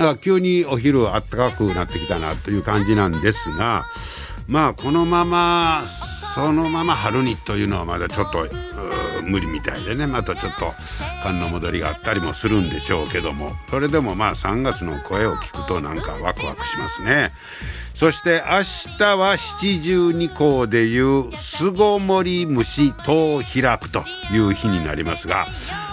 なんか急にお昼暖かくなってきたなという感じなんですがまあこのままそのまま春にというのはまだちょっと無理みたいでねまたちょっと寒の戻りがあったりもするんでしょうけどもそれでもまあ3月の声を聞くとなんかワクワクしますね。そして明日は七十二候でいう巣ごもり虫戸を開くという日になりますが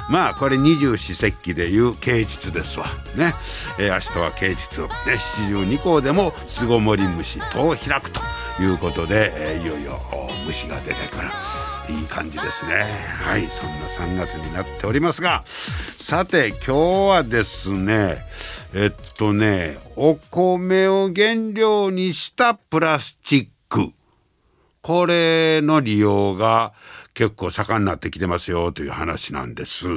まあこれ二十四節気でいう啓蟄ですわ。ね、えー、明日は啓蟄ね七十二候でも巣ごもり虫戸を開くということで、えー、いよいよ虫が出てくる。いい感じですね。はいそんな3月になっておりますがさて今日はですねえっとねお米を原料にしたプラスチック。これの利用が結構盛んになってきてますよという話なんです。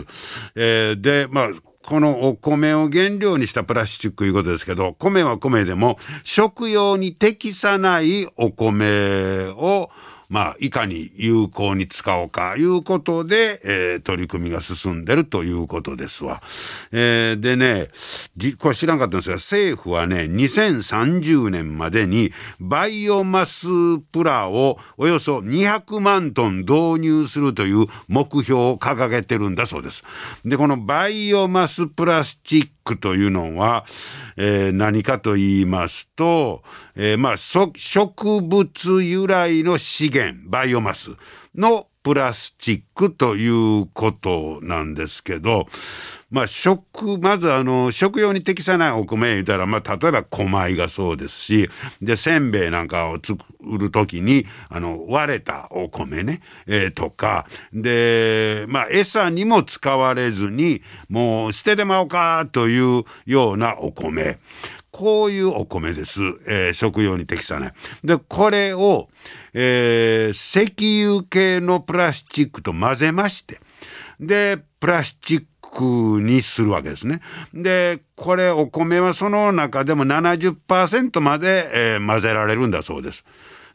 えー、でまあこのお米を原料にしたプラスチックいうことですけど米は米でも食用に適さないお米をまあ、いかに有効に使おうかいうことで、えー、取り組みが進んでるということですわ。えー、でね、これ知らんかったんですが、政府はね、2030年までにバイオマスプラをおよそ200万トン導入するという目標を掲げてるんだそうです。で、このバイオマスプラスチックというのは、えー、何かと言いますと、えー、まあ、植物由来の資源、バイオマスのプラスチックということなんですけど、まあ、食、まずあの、食用に適さないお米言ったら、まあ、例えば米がそうですし、で、せんべいなんかを作るときに、あの、割れたお米ね、えー、とか、で、まあ、餌にも使われずに、もう捨ててまおうかというようなお米。こういうお米です。えー、食用に適さない。で、これを、えー、石油系のプラスチックと混ぜまして、で、プラスチックにするわけですね。で、これお米はその中でも70%まで、えー、混ぜられるんだそうです。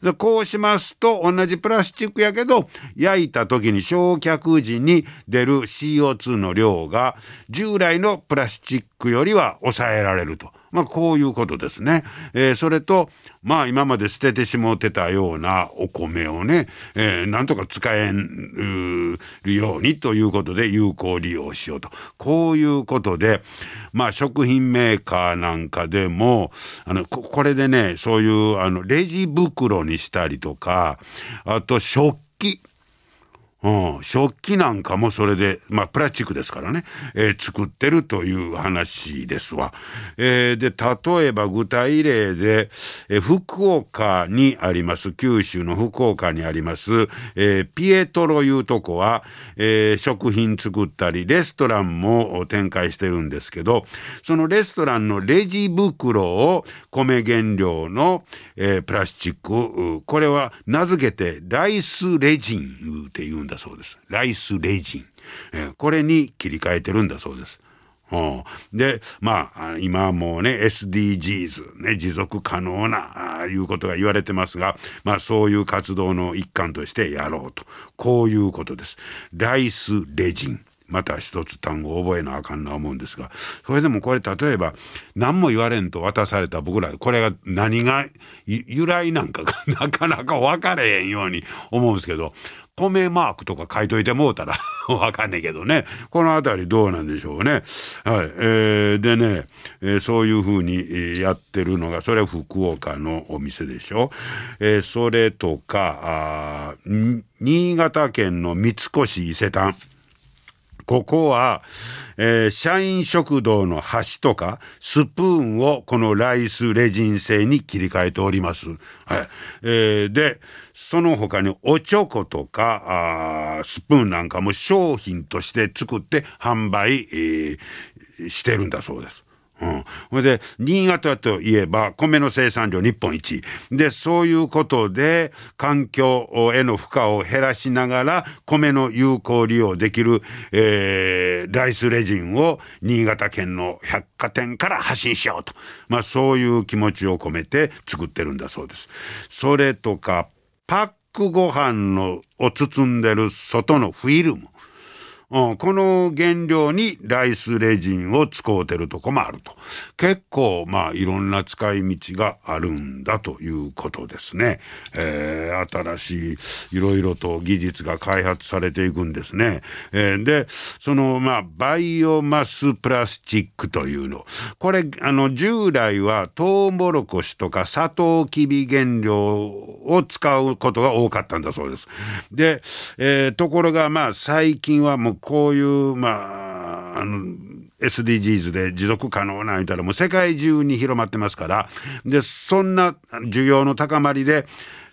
でこうしますと同じプラスチックやけど焼いた時に焼却時に出る CO2 の量が従来のプラスチックよりは抑えられると。まあ、こういうことですね。えー、それと、まあ、今まで捨ててしもうてたようなお米をね、えー、なんとか使えるようにということで有効利用しようと。こういうことで、まあ、食品メーカーなんかでも、あの、これでね、そういう、あの、レジ袋にしたりとか、あと食器。うん、食器なんかもそれで、まあ、プラスチックですからね、えー、作ってるという話ですわ。えー、で、例えば具体例で、えー、福岡にあります、九州の福岡にあります、え、ピエトロいうとこは、え、食品作ったり、レストランも展開してるんですけど、そのレストランのレジ袋を米原料の、え、プラスチック、これは名付けてライスレジンっていうんだだそうです。ライスレジン。えー、これに切り替えてるんだそうです。で、まあ、今もうね、SDGs、ね、持続可能な、あいうことが言われてますが、まあ、そういう活動の一環としてやろうと。こういうことです。ライスレジン。また一つ単語を覚えなあかんな思うんですが、それでもこれ例えば、何も言われんと渡された僕ら、これが何が由来なんかがなかなか分かれへんように思うんですけど、米マークとか書いといてもうたら わかんねえけどね。この辺りどうなんでしょうね。はい。えー、でね、えー、そういうふうにやってるのが、それは福岡のお店でしょ。えー、それとか、新潟県の三越伊勢丹。ここは、えー、社員食堂の箸とかスプーンをこのライスレジン製に切り替えております。はい。えー、で、その他におちょことか、あスプーンなんかも商品として作って販売、えー、してるんだそうです。うん。ほいで、新潟といえば米の生産量日本一。で、そういうことで環境への負荷を減らしながら米の有効利用できる、えー、ライスレジンを新潟県の百貨店から発信しようと。まあそういう気持ちを込めて作ってるんだそうです。それとか、パックご飯のを包んでる外のフィルム。うん、この原料にライスレジンを使うてるとこもあると。結構、まあ、いろんな使い道があるんだということですね。えー、新しい、いろいろと技術が開発されていくんですね。えー、で、その、まあ、バイオマスプラスチックというの。これ、あの、従来はトウモロコシとかサトウキビ原料を使うことが多かったんだそうです。で、えー、ところが、まあ、最近はもうこういう、まあ、あの、SDGs で持続可能な言ったらもう世界中に広まってますから、で、そんな需要の高まりで、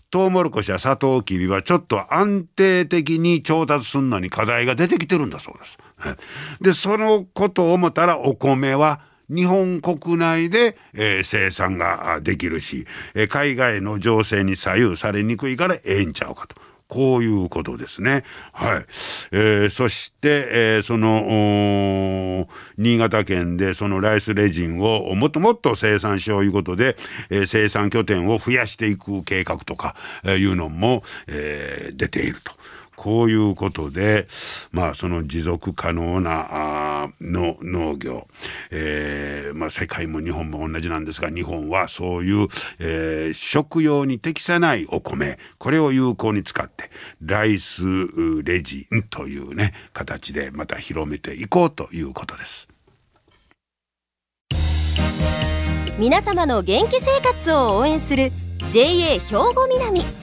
トウモロコシやサトウキビはちょっと安定的に調達するのに課題が出てきてるんだそうです。で、そのことを思ったらお米は日本国内で、えー、生産ができるし、えー、海外の情勢に左右されにくいからええんちゃうかと。こういうことですね。はい。えー、そして、えー、その、新潟県でそのライスレジンをもっともっと生産しよういうことで、えー、生産拠点を増やしていく計画とか、え、いうのも、え、出ていると。こういうことで、まあ、その持続可能なあの農業、えーまあ、世界も日本も同じなんですが日本はそういう、えー、食用に適さないお米これを有効に使ってライスレジンというね形でまた広めていこうということです。皆様の元気生活を応援する JA 兵庫南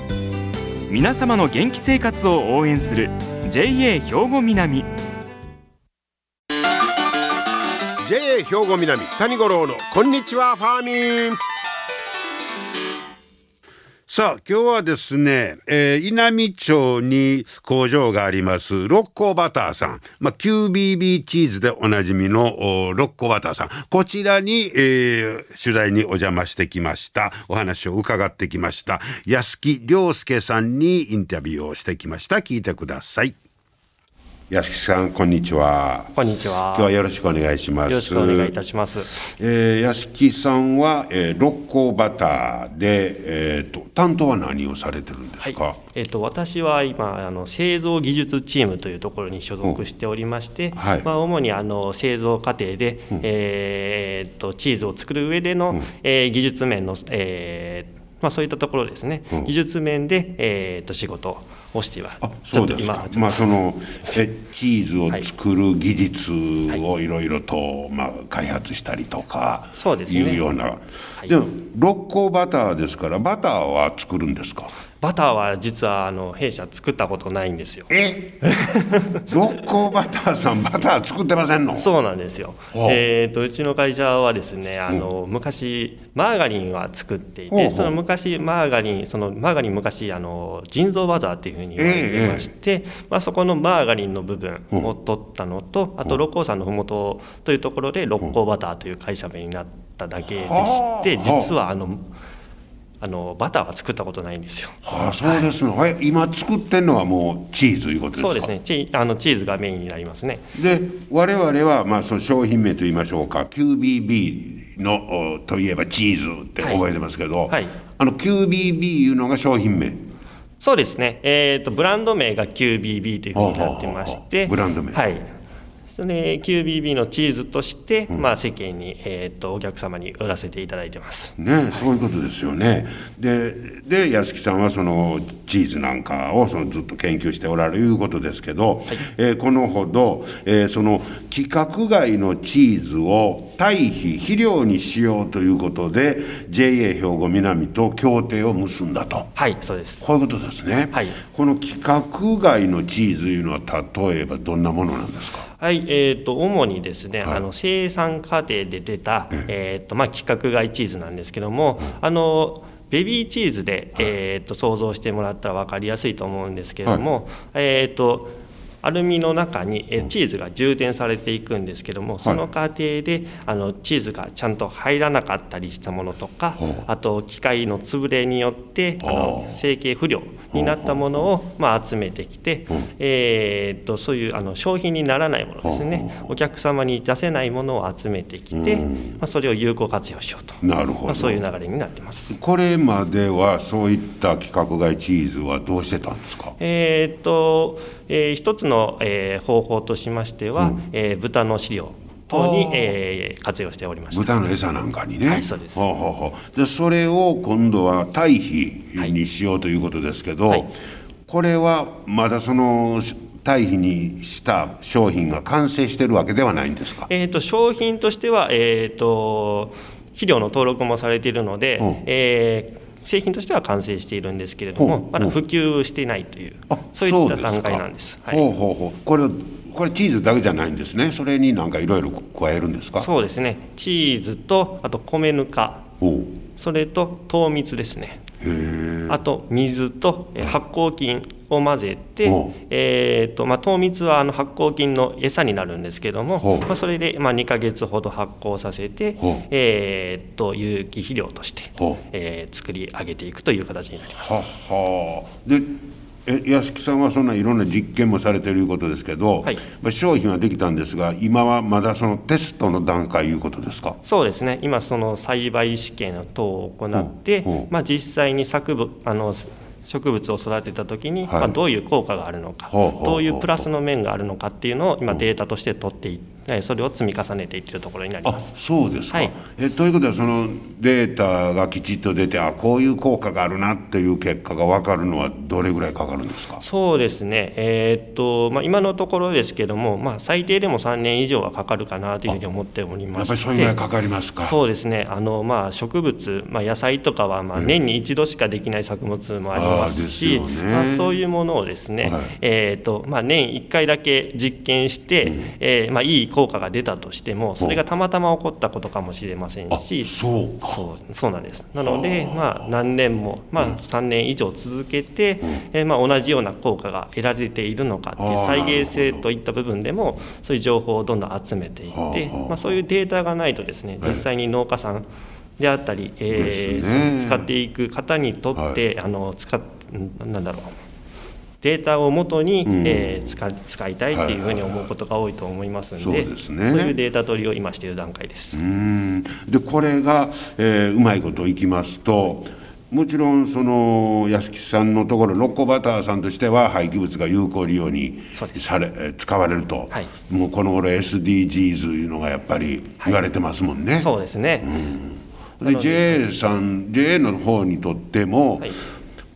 皆様の元気生活を応援する JA 兵庫南。JA 兵庫南谷五郎のこんにちはファーミン。さあ、今日はですね、えー、稲美町に工場があります、六甲バターさん。まあ、QBB チーズでおなじみの六甲バターさん。こちらに、えー、取材にお邪魔してきました。お話を伺ってきました。安木亮介さんにインタビューをしてきました。聞いてください。安木さんこんにちは。こんにちは。今日はよろしくお願いします。よろしくお願いいたします、えー、安木さんは、えー、六甲バターで、えーと、担当は何をされてるんですか、はい、えーと、私は今あの製造技術チームというところに所属しておりまして、はい、まあ、主にあの製造過程で、うん、えーと、チーズを作る上での、うん、えー、技術面の、えーまあ、そういったところですね、うん、技術面で、えー、と仕事。をしては。あそうですか。まあそのえチーズを作る技術をいろいろと、まあ、開発したりとかそうです、ね、いうような、はい、でも六甲バターですからバターは作るんですか？バターは実はあの弊社作ったことないんですよ。え？六甲バターさんバター作ってませんの？そうなんですよ。えーと、うちの会社はですねあの、うん、昔マーガリンは作っていてその昔マーガリンそのマーガリン昔あの腎臓バターっていうふうに言われてまして、えー、まあ、そこのマーガリンの部分を取ったのと、うん、あと六甲山の麓というところで六甲バターという会社名になっただけでして、実はあのあのバターは作ったことないんですよ。はあ、そうですね。はい、今作ってんのはもうチーズいうことですか？そうですね。チあのチーズがメインになりますね。で、我々はまあその商品名と言いましょうか、QBB のといえばチーズって覚えてますけど、はい、はい、あの QBB いうのが商品名。そうですね。えっ、ー、とブランド名が QBB というふうになってまして、ブランド名。はい。それ QBB のチーズとして、うん、まあ、世間に、えーと、お客様に売らせていただいてます。ね、そういうことですよね。でで安木さんはそのチーズなんかをそのずっと研究しておられるいうことですけど、はい、えー、このほど、えー、その規格外のチーズを堆肥肥料にしようということで JA 兵庫南と協定を結んだと。はいそうです。こういうことですね、はい、この規格外のチーズいうのは例えばどんなものなんですか？はい、えーと、主にですね、はい、あの生産過程で出た、えーとまあ、規格外チーズなんですけども、あのベビーチーズで、えーと、想像してもらったら分かりやすいと思うんですけれども、はい、えーとアルミの中にチーズが充填されていくんですけどもその過程であのチーズがちゃんと入らなかったりしたものとかあと機械の潰れによってあの成形不良になったものをまあ集めてきてえーとそういうあの商品にならないものですね。お客様に出せないものを集めてきてまあそれを有効活用しようと。なるほど、まあ、そういう流れになってます。これまではそういった規格外チーズはどうしてたんですか？えっとえー、一つの、えー、方法としましては、うん、えー、豚の飼料等に、えー、活用しておりまし豚の餌なんかにね、はい、そうです。ほうほうほう。でそれを今度は堆肥にしようということですけど、はい、これはまだその堆肥にした商品が完成してるわけではないんですか、えーと、商品としては、えーと、肥料の登録もされているので、うん、えー製品としては完成しているんですけれどもまだ普及していないというそういった段階なんです。はい、ほうほうほう。これこれチーズだけじゃないんですね。それになんかいろいろ加えるんですか？そうですね。チーズとあと米ぬか。それと糖蜜ですね。あと水と発酵菌を混ぜて、えーとまあ、糖蜜はあの発酵菌の餌になるんですけども、まあ、それでまあ2か月ほど発酵させて、えー、と有機肥料として、えー、作り上げていくという形になります。ははでえ屋敷さんはそんないろんな実験もされてるいうことですけど、はい、まあ、商品はできたんですが今はまだそのテストの段階いうことですか？そうですね。今その栽培試験等を行って、まあ、実際に作物あの植物を育てた時に、はい、まあ、どういう効果があるのかどういうプラスの面があるのかっていうのを今データとして取っていってそれを積み重ねていってるところになります。そうですか、はい、えということはそのデータがきちっと出てあこういう効果があるなっていう結果が分かるのはどれぐらいかかるんですか？そうですね、えー、っとまあ、今のところですけども、まあ、最低でも3年以上はかかるかなというふうに思っておりまして。やっぱりそれぐらいかかりますか？そうですね。あの、まあ、植物、まあ、野菜とかはまあ年に一度しかできない作物もありますし、うんね、まあ、そういうものをですね、はい、えー、っとまあ、年1回だけ実験して、うん、えー、まあ、いい効果が出たとしてもそれがたまたま起こったことかもしれませんしそうそうそうなんです。なので、まあ、何年も、まあ、3年以上続けて、うん、えー、まあ、同じような効果が得られているのかっていう再現性といった部分でもそういう情報をどんどん集めていって、まあ、そういうデータがないとですね実際に農家さんであったり、えー、ね、使っていく方にとって、はい、あの使なんだろうデータをもとに、うん、えー、使使いたいっていうふうに思うことが多いと思いますので、はいはい、そうね、そういうデータ取りを今している段階です。うん。でこれが、えー、うまいこといきますともちろんその安木さんのところロッコバターさんとしては廃棄物が有効利用にされ使われると、はい、もうこの頃 SDGs いうのがやっぱり言われてますもんね。はい、そうですね、うん、で JA さん JA の方にとっても、はい、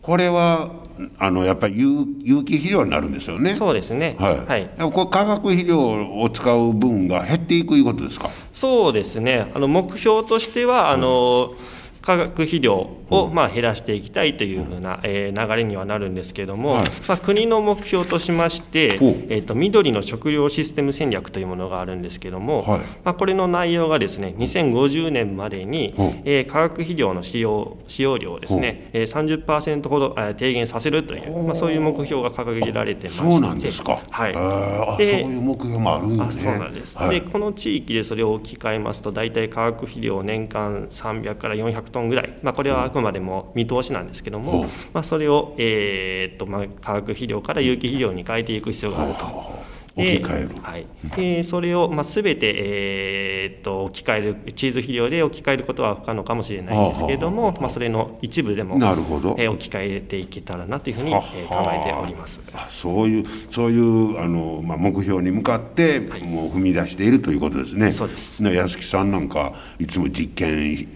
これはあのやっぱり有有機肥料になるんですよね。そうですね。はい。はい、これ化学肥料を使う分が減っていくいうことですか？そうですね。あの目標としてはあの。うん化学肥料をまあ減らしていきたいというふうなえ流れにはなるんですけれども、はい、まあ、国の目標としまして、えー、と緑の食料システム戦略というものがあるんですけれども、はい、まあ、これの内容がですね2050年までに、えー、化学肥料の使用使用量をですね、えー、30%ほど低減させるという、まあ、そういう目標が掲げられてまして。そうなんですか、はい、でそういう目標もあるんですねそうなんです、はい、でこの地域でそれを置き換えますと大体化学肥料年間300から400トンぐらい、まあ、これはあくまでも見通しなんですけども、まあ、それを、えー、っとまあ、化学肥料から有機肥料に変えていく必要があると。置き換える、はい。でそれを、まあ、全て、えー、っと置き換えるチーズ肥料で置き換えることは不可能かもしれないんですけれども、まあ、それの一部でもなるほど、えー、置き換えていけたらなというふうに、えー、考えております。あそういうそういうあの、まあ、目標に向かって、もう踏み出しているということですね。そうです。安木さんなんかいつも実験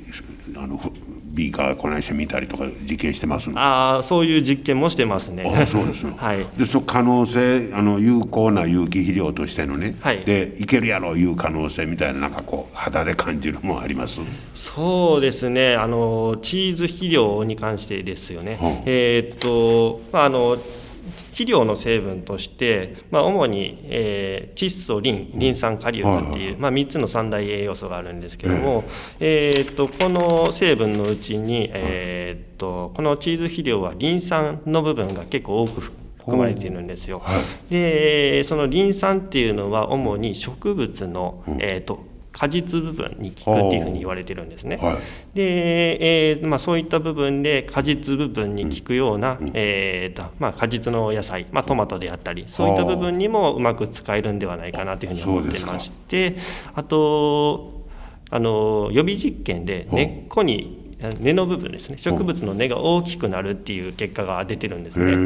あのビーカーこないしてみたりとか実験してますああそういう実験もしてますね。あそうです はい。でそ可能性あの有効な有機肥料としてのね、はい、でいけるやろいう可能性みたいななんかこう肌で感じるもあります？そうですね。あのチーズ肥料に関してですよね、はあ、えー、っとまああの肥料の成分として、まあ、主に、えー、窒素リンリン酸カリウムっていう、まあ、3つの三大栄養素があるんですけども、えー、とこの成分のうちに、えー、とこのチーズ肥料はリン酸の部分が結構多く含まれているんですよ。でそのリン酸っていうのは主に植物の、えー、と果実部分に効くっていうふうに言われてるんですね。はい、で、えーまあ、そういった部分で果実部分に効くような、うん、えーとまあ、果実の野菜、まあ、トマトであったりそういった部分にもうまく使えるんではないかなというふうに思ってましてあとあの予備実験で根っこに根の部分ですね。植物の根が大きくなるっていう結果が出てるんですね。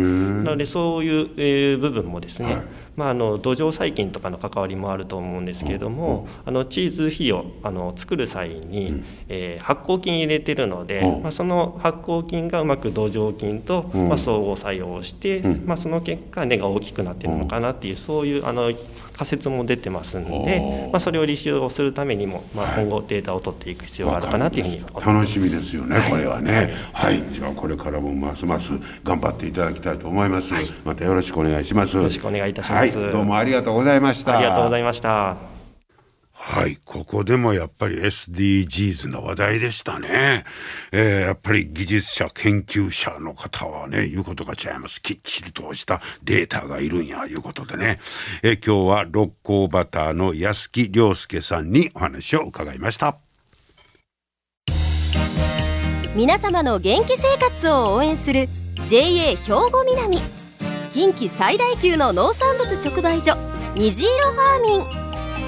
なのでそういう、えー、部分もですね、はい、まあ、あの土壌細菌とかの関わりもあると思うんですけれども、あのチーズ肥料あの作る際に、うん、えー、発酵菌入れてるので、まあ、その発酵菌がうまく土壌菌と、まあ、相互作用して、まあ、その結果根が大きくなってるのかなっていうそういうあの仮説も出てますんで、まあ、それを立証するためにも、まあ、今後データを取っていく必要があるかなというふうに楽しみですよね、これはね。はい、じゃあこれからもますます頑張っていただきたいと思います。またよろしくお願いします。よろしくお願いいたします。どうもありがとうございました。ありがとうございました。はい、ここでもやっぱり SDGs の話題でしたね。えー、やっぱり技術者、研究者の方はね、言うことが違います。きっちりとしたデータがいるんや、いうことでね。えー、今日は六甲バターの安木亮介さんにお話を伺いました。皆様の元気生活を応援する JA 兵庫南近畿最大級の農産物直売所虹色ファーミン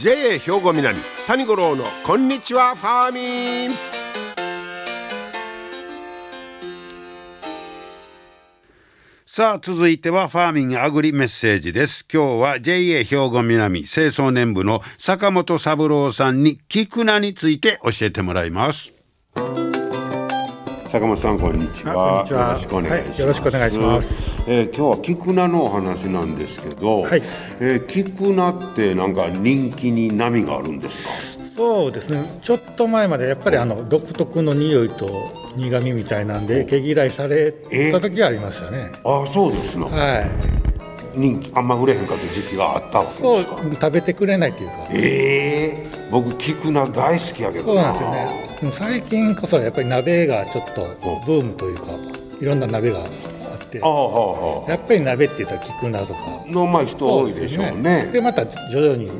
JA 兵庫南谷五郎のこんにちはファーミン。さあ続いてはファーミンアグリメッセージです。今日は JA 兵庫南清掃年部の坂本三郎さんに菊名について教えてもらいます。坂本さんこんにちは。よろしくお願いします。はい、よろしくお願いします。えー、今日は菊菜のお話なんですけど、はい、えー、菊菜ってなんか人気に波があるんですか？そうですね。ちょっと前までやっぱりあの独特の匂いと苦味みたいなんで毛嫌いされた時はありましたね。ああそうですの。はい。人気あんま売れへんかった時期があったわけですか？食べてくれないっていうか。ええー、僕菊菜大好きやけどそうなんですよね。最近こそやっぱり鍋がちょっとブームというかいろんな鍋があって。ああああやっぱり鍋って言ったら菊菜とか。のまあ人多いでしょうね。で、ね、また徐々に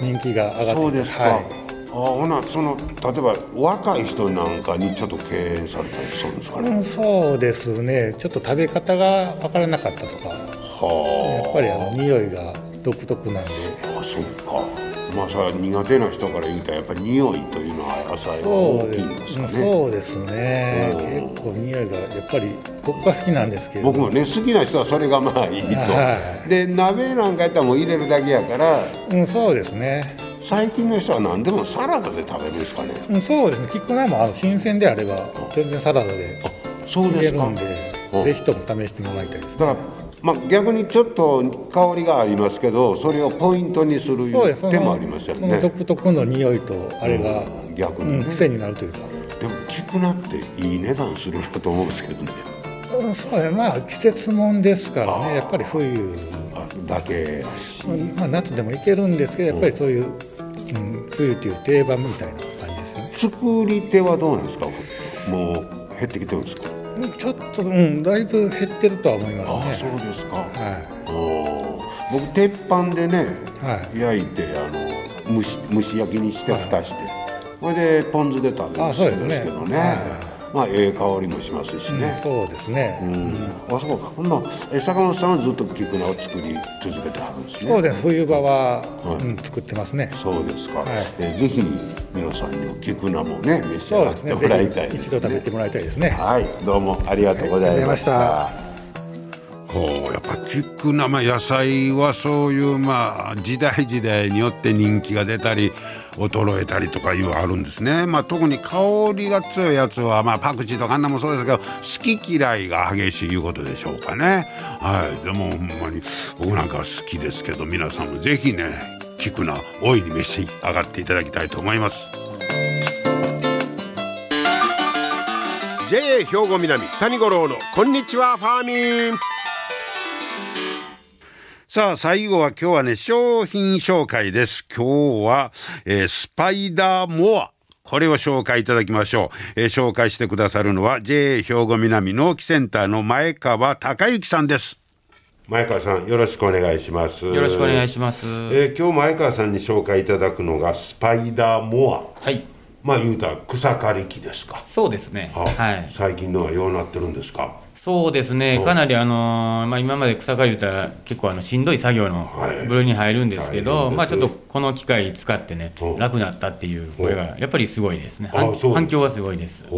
人気が上がってそうですか、はい。あほなその例えば若い人なんかにちょっと敬遠されたりするんですかね、うん、そうですね。ちょっと食べ方が分からなかったとか。はやっぱりあの匂いが独特なんで。あそっか。まあさ苦手な人から言うたらやっぱり匂いというのは野菜は大きいんですかね。そうですね。結構匂いがやっぱり僕は好きなんですけど。僕もね好きな人はそれがまあいいと、はい、で鍋なんかやったらもう入れるだけやからうんそうですね。最近の人は何でもサラダで食べるんですかね、うん、そうですね。きっとねも新鮮であれば全然サラダでそうですか。んでぜひとも試してもらいたいです、だからまあ、逆にちょっと香りがありますけどそれをポイントにする手もありますよね。独特の匂いとあれが、うん、逆に、ね、癖になるというか。でも菊菜っていい値段するなと思うんですけどね。そうねまあ季節もんですからね。やっぱり冬。だけまあ、夏でもいけるんですけどやっぱりそういう、うん、冬っていう定番みたいな感じですね。作り手はどうなんですか？もう減ってきてるんですか？ちょっと、うん、だいぶ減ってるとは思いますね。あそうですか、はい、僕鉄板でね、はい、焼いてあの蒸し蒸し焼きにして蓋して、はい、それでポン酢で食べるんですけどね、はいまあええ香りもしますしね、うん、そうですね、うん、あそうほんなえ坂本さんはずっと菊菜を作り続けてはるんですね。そうです。冬場は、はい、うん、作ってますね。そうですか、はい、えぜひ皆さんに菊菜もね召し上がってもらいたいですね、ね、一度食べてもらいたいですね。はい。どうもありがとうございました、はいほうやっぱ菊生野菜はそういうまあ時代時代によって人気が出たり衰えたりとかいうあるんですね。まあ特に香りが強いやつはまあパクチーとかあんなもそうですけど好き嫌いが激しいいうことでしょうかね。はい。でもほんまに僕なんか好きですけど皆さんも是非ね菊菜大いに召し上がっていただきたいと思います。JA 兵庫南谷五郎のこんにちはファーミン。さあ、最後は今日はね、商品紹介です。今日は、えー、スパイダーモア。これを紹介いただきましょう。えー、紹介してくださるのは JA 兵庫南農機センターの前川隆之さんです。前川さん、よろしくお願いします。よろしくお願いします。えー、今日前川さんに紹介いただくのがスパイダーモア。はい。まあ言うたら草刈り機ですか。そうですね。ははい。最近のはようなってるんですか。そうですね、かなり、あのまあ、今まで草刈り言ったら、結構あのしんどい作業の部類に入るんですけど、はい、まあ、ちょっとこの機械使ってね、楽になったっていう声が、やっぱりすごいですね、反響はすごいです。はい、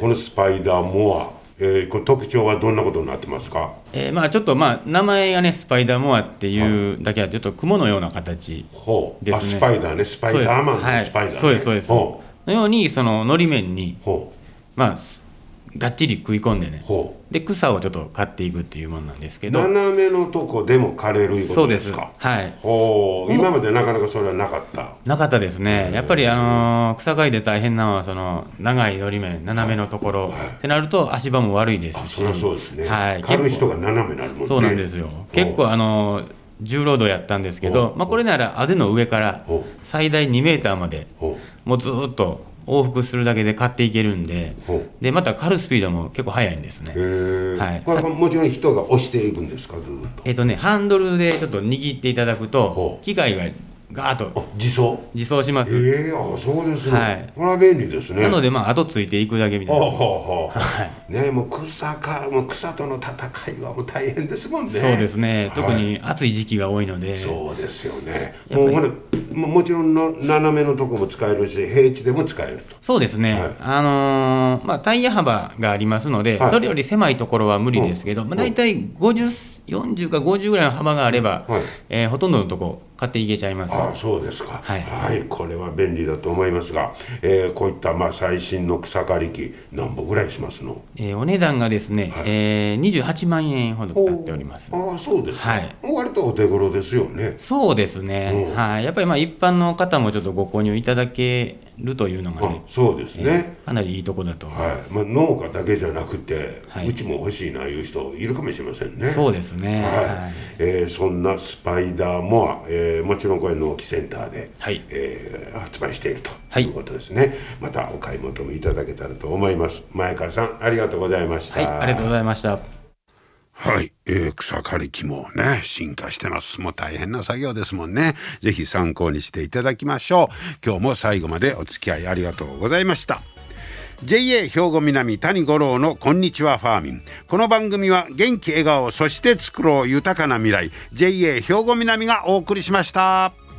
このスパイダーモアえー、これ特徴はどんなことになってますか、えーまあ、ちょっと、まあ、名前がねスパイダーモアっていうだけはちょっと雲のような形ですね、スパイダーね。スパイダーマンのスパイダー、ね、そうですそうです。のようにそののり面にまあがっちり食い込んでね。で草をちょっと刈っていくっていうものなんですけど。斜めのとこでも刈れるいうことですか？はい。ほう。今までなかなかそれはなかった。なかったですね。やっぱりあのー、草刈りで大変なのはその長いのり面斜めのところ、はい、ってなると足場も悪いですし。そりゃそうですね、はい、刈る人が斜めなるもんね。そうなんですよ。結構あのー重労働やったんですけど、まあ、これならあでの上から最大2メーターまでもうずっと往復するだけで買っていけるんで、でまた狩るスピードも結構速いんですね。はい、これもちろん人が押していくんですか、ずっと。えっ、とね、ハンドルでちょっと握っていただくと、機械がガーッと。自走？自走します。ええー、あそうですね、はい、これは便利ですね。なのでまあ後ついていくだけみたいな。はあ、ねもう草かもう草との戦いはもう大変ですもんね。そうですね、特に暑い時期が多いので。そうですよね。もうほらもちろんの斜めのとこも使えるし平地でも使えると。そうですね、はい、あのー、まあタイヤ幅がありますので、はい、それより狭いところは無理ですけど、うん、まあ、大体50 40か50ぐらいの幅があれば、はい、えー、ほとんどのとこ買っていけちゃいます。あそうですか、はい、はい、これは便利だと思いますが、えー、こういったまあ最新の草刈り機何本ぐらいしますの、えー、お値段がですね、はい、えー、28万円ほどかかっております。あそうですはい、割とお手頃ですよね。そうですね、うん、はい。やっぱりまあ一般の方もちょっとご購入いただけるというのがねそうですね、えー、かなりいいとこだと思います、はい。まあ、農家だけじゃなくて、はい、うちも欲しいないう人いるかもしれませんね。そうですね。はい、はい、えー、そんなスパイダーモア、えー、もちろんこれ農機センターで、はい。えー、発売しているということですね、はい、またお買い求めいただけたらと思います。前川さんありがとうございました。はい。ありがとうございましたはい、えー、草刈り機もね、進化してます。もう大変な作業ですもんね。ぜひ参考にしていただきましょう。今日も最後までお付き合いありがとうございました。JA 兵庫南谷五郎のこんにちはファーミン。この番組は元気笑顔、そして作ろう豊かな未来。JA 兵庫南がお送りしました。